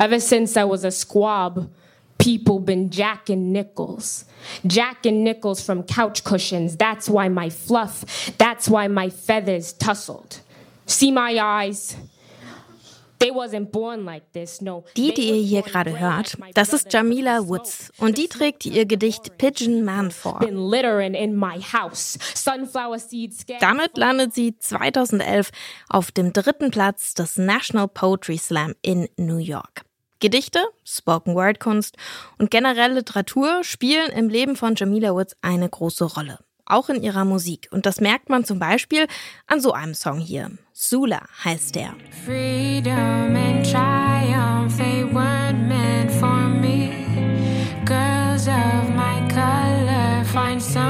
Ever since I was a squab, people been jacking nickels. Jacking nickels from couch cushions. That's why my fluff, that's why my feathers tussled. See my eyes? Die, die ihr hier gerade hört, das ist Jamila Woods und die trägt ihr Gedicht Pigeon Man vor. Damit landet sie 2011 auf dem dritten Platz des National Poetry Slam in New York. Gedichte, Spoken Word Kunst und generell Literatur spielen im Leben von Jamila Woods eine große Rolle auch in ihrer Musik. Und das merkt man zum Beispiel an so einem Song hier. Sula heißt der. Freedom and triumph, they weren't meant for me. Girls of my color find something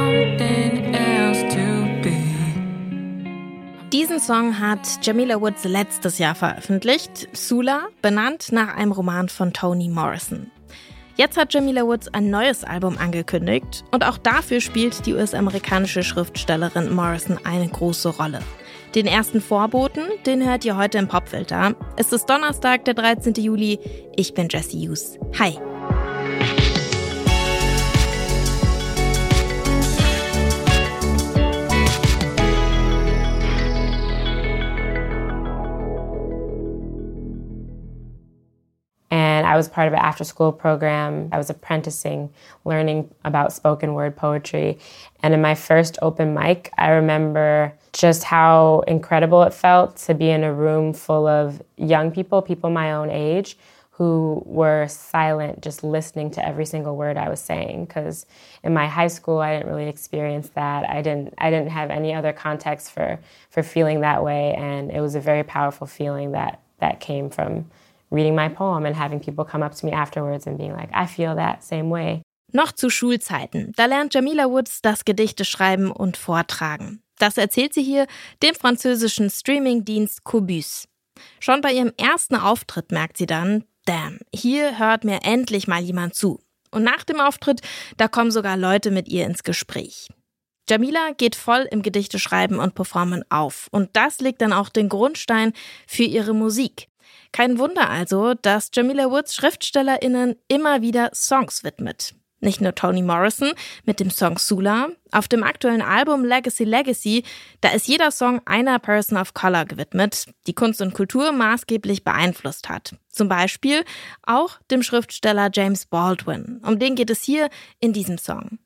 Diesen Song hat Jamila Woods letztes Jahr veröffentlicht, Sula, benannt nach einem Roman von Toni Morrison. Jetzt hat Jamila Woods ein neues Album angekündigt und auch dafür spielt die US-amerikanische Schriftstellerin Morrison eine große Rolle. Den ersten Vorboten, den hört ihr heute im Popfilter. Es ist Donnerstag, der 13. Juli. Ich bin Jesse Hughes. Hi. Was part of an after school program. I was apprenticing, learning about spoken word poetry. And in my first open mic, I remember just how incredible it felt to be in a room full of young people, people my own age, who were silent, just listening to every single word I was saying. Because in my high school, I didn't really experience that. I didn't. I didn't have any other context for for feeling that way, and it was a very powerful feeling that that came from reading my poem and having people come up to me afterwards and being like, I feel that same way. Noch zu Schulzeiten. Da lernt Jamila Woods das Gedichte schreiben und vortragen. Das erzählt sie hier dem französischen Streamingdienst Cobus. Schon bei ihrem ersten Auftritt merkt sie dann, damn, hier hört mir endlich mal jemand zu. Und nach dem Auftritt, da kommen sogar Leute mit ihr ins Gespräch. Jamila geht voll im Gedichteschreiben und Performen auf. Und das legt dann auch den Grundstein für ihre Musik. Kein Wunder also, dass Jamila Woods SchriftstellerInnen immer wieder Songs widmet. Nicht nur Toni Morrison mit dem Song Sula. Auf dem aktuellen Album Legacy Legacy, da ist jeder Song einer Person of Color gewidmet, die Kunst und Kultur maßgeblich beeinflusst hat. Zum Beispiel auch dem Schriftsteller James Baldwin. Um den geht es hier in diesem Song.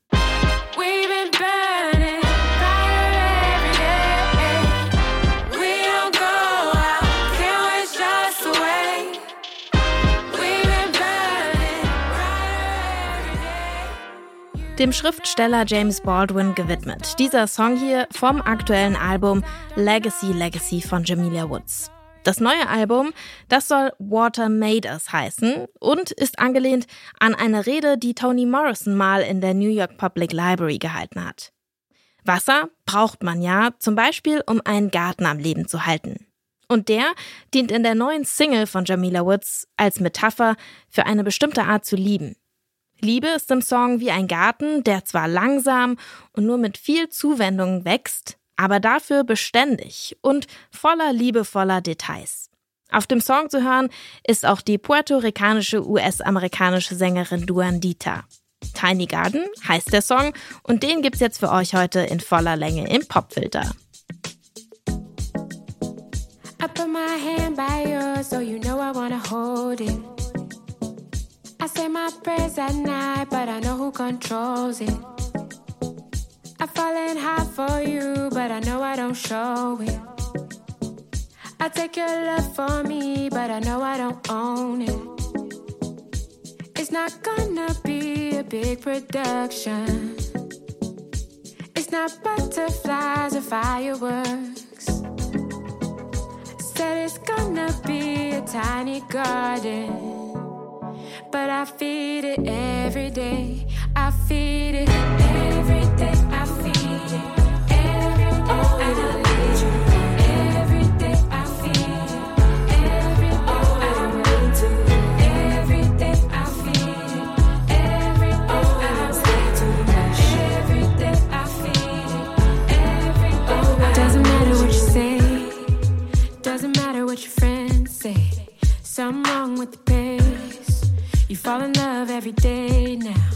Dem Schriftsteller James Baldwin gewidmet. Dieser Song hier vom aktuellen Album Legacy Legacy von Jamila Woods. Das neue Album, das soll Water Made Us heißen und ist angelehnt an eine Rede, die Toni Morrison mal in der New York Public Library gehalten hat. Wasser braucht man ja, zum Beispiel, um einen Garten am Leben zu halten. Und der dient in der neuen Single von Jamila Woods als Metapher für eine bestimmte Art zu lieben. Liebe ist im Song wie ein Garten, der zwar langsam und nur mit viel Zuwendung wächst, aber dafür beständig und voller liebevoller Details. Auf dem Song zu hören ist auch die puerto-ricanische US-amerikanische Sängerin Duandita. Tiny Garden heißt der Song und den gibt's jetzt für euch heute in voller Länge im Popfilter. I put my hand by yours, so you know I wanna hold it. I say my prayers at night, but I know who controls it. I fallen hard for you, but I know I don't show it. I take your love for me, but I know I don't own it. It's not gonna be a big production. It's not butterflies or fireworks. Said it's gonna be a tiny garden but I feed it every day. Fall in love every day now.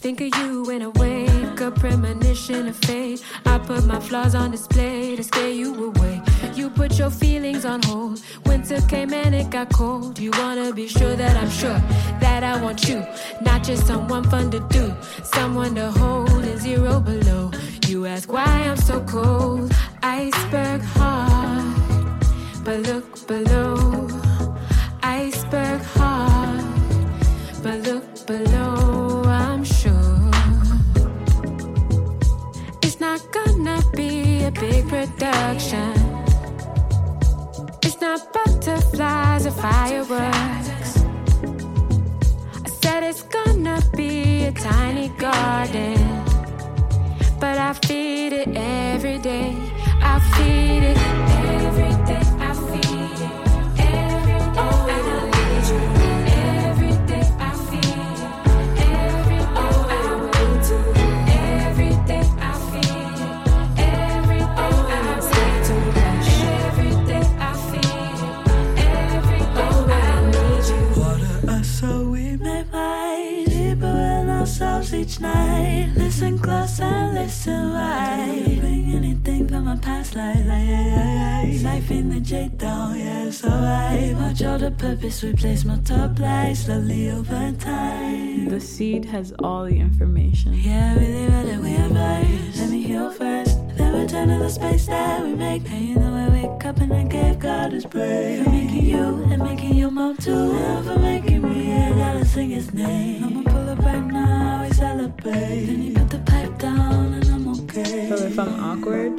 Think of you when I wake up, premonition of fate. I put my flaws on display to scare you away. You put your feelings on hold. Winter came and it got cold. You wanna be sure that I'm sure that I want you, not just someone fun to do, someone to hold in zero below. You ask why I'm so cold, iceberg heart, but look below, big production. It's not butterflies or fireworks. I said it's gonna be a tiny garden, but I feed it every day. Listen close and listen right. Bring anything from my past life, like, yeah, yeah, yeah. life in the J down, yeah, it's alright. Watch all the purpose we place multiply slowly over time. The seed has all the information. Yeah, really rather we advise. Let me heal first. Then return to the space that we make. And you know I wake up and I gave God his praise. For making you and making you mom too.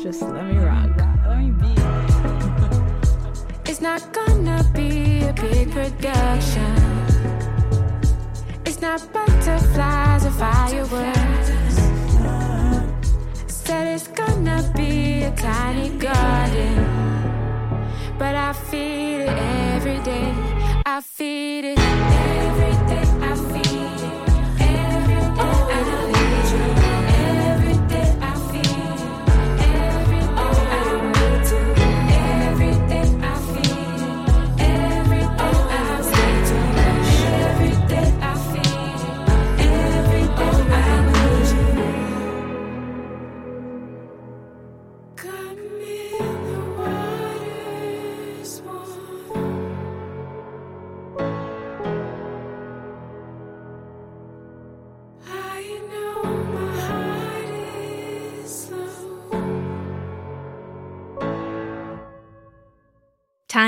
Just let me rock. Let me be. It's not gonna be a big production. It's not butterflies or fireworks. Said it's gonna be a tiny garden. But I feed it every day.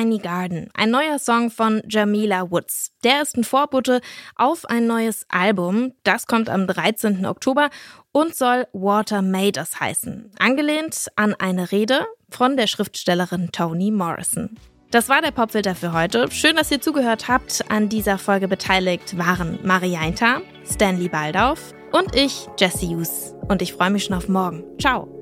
Tiny Garden, ein neuer Song von Jamila Woods. Der ist ein Vorbote auf ein neues Album. Das kommt am 13. Oktober und soll Water Made Us heißen. Angelehnt an eine Rede von der Schriftstellerin Toni Morrison. Das war der Popfilter für heute. Schön, dass ihr zugehört habt. An dieser Folge beteiligt waren Marianta, Stanley Baldauf und ich, Jesse Hughes. Und ich freue mich schon auf morgen. Ciao.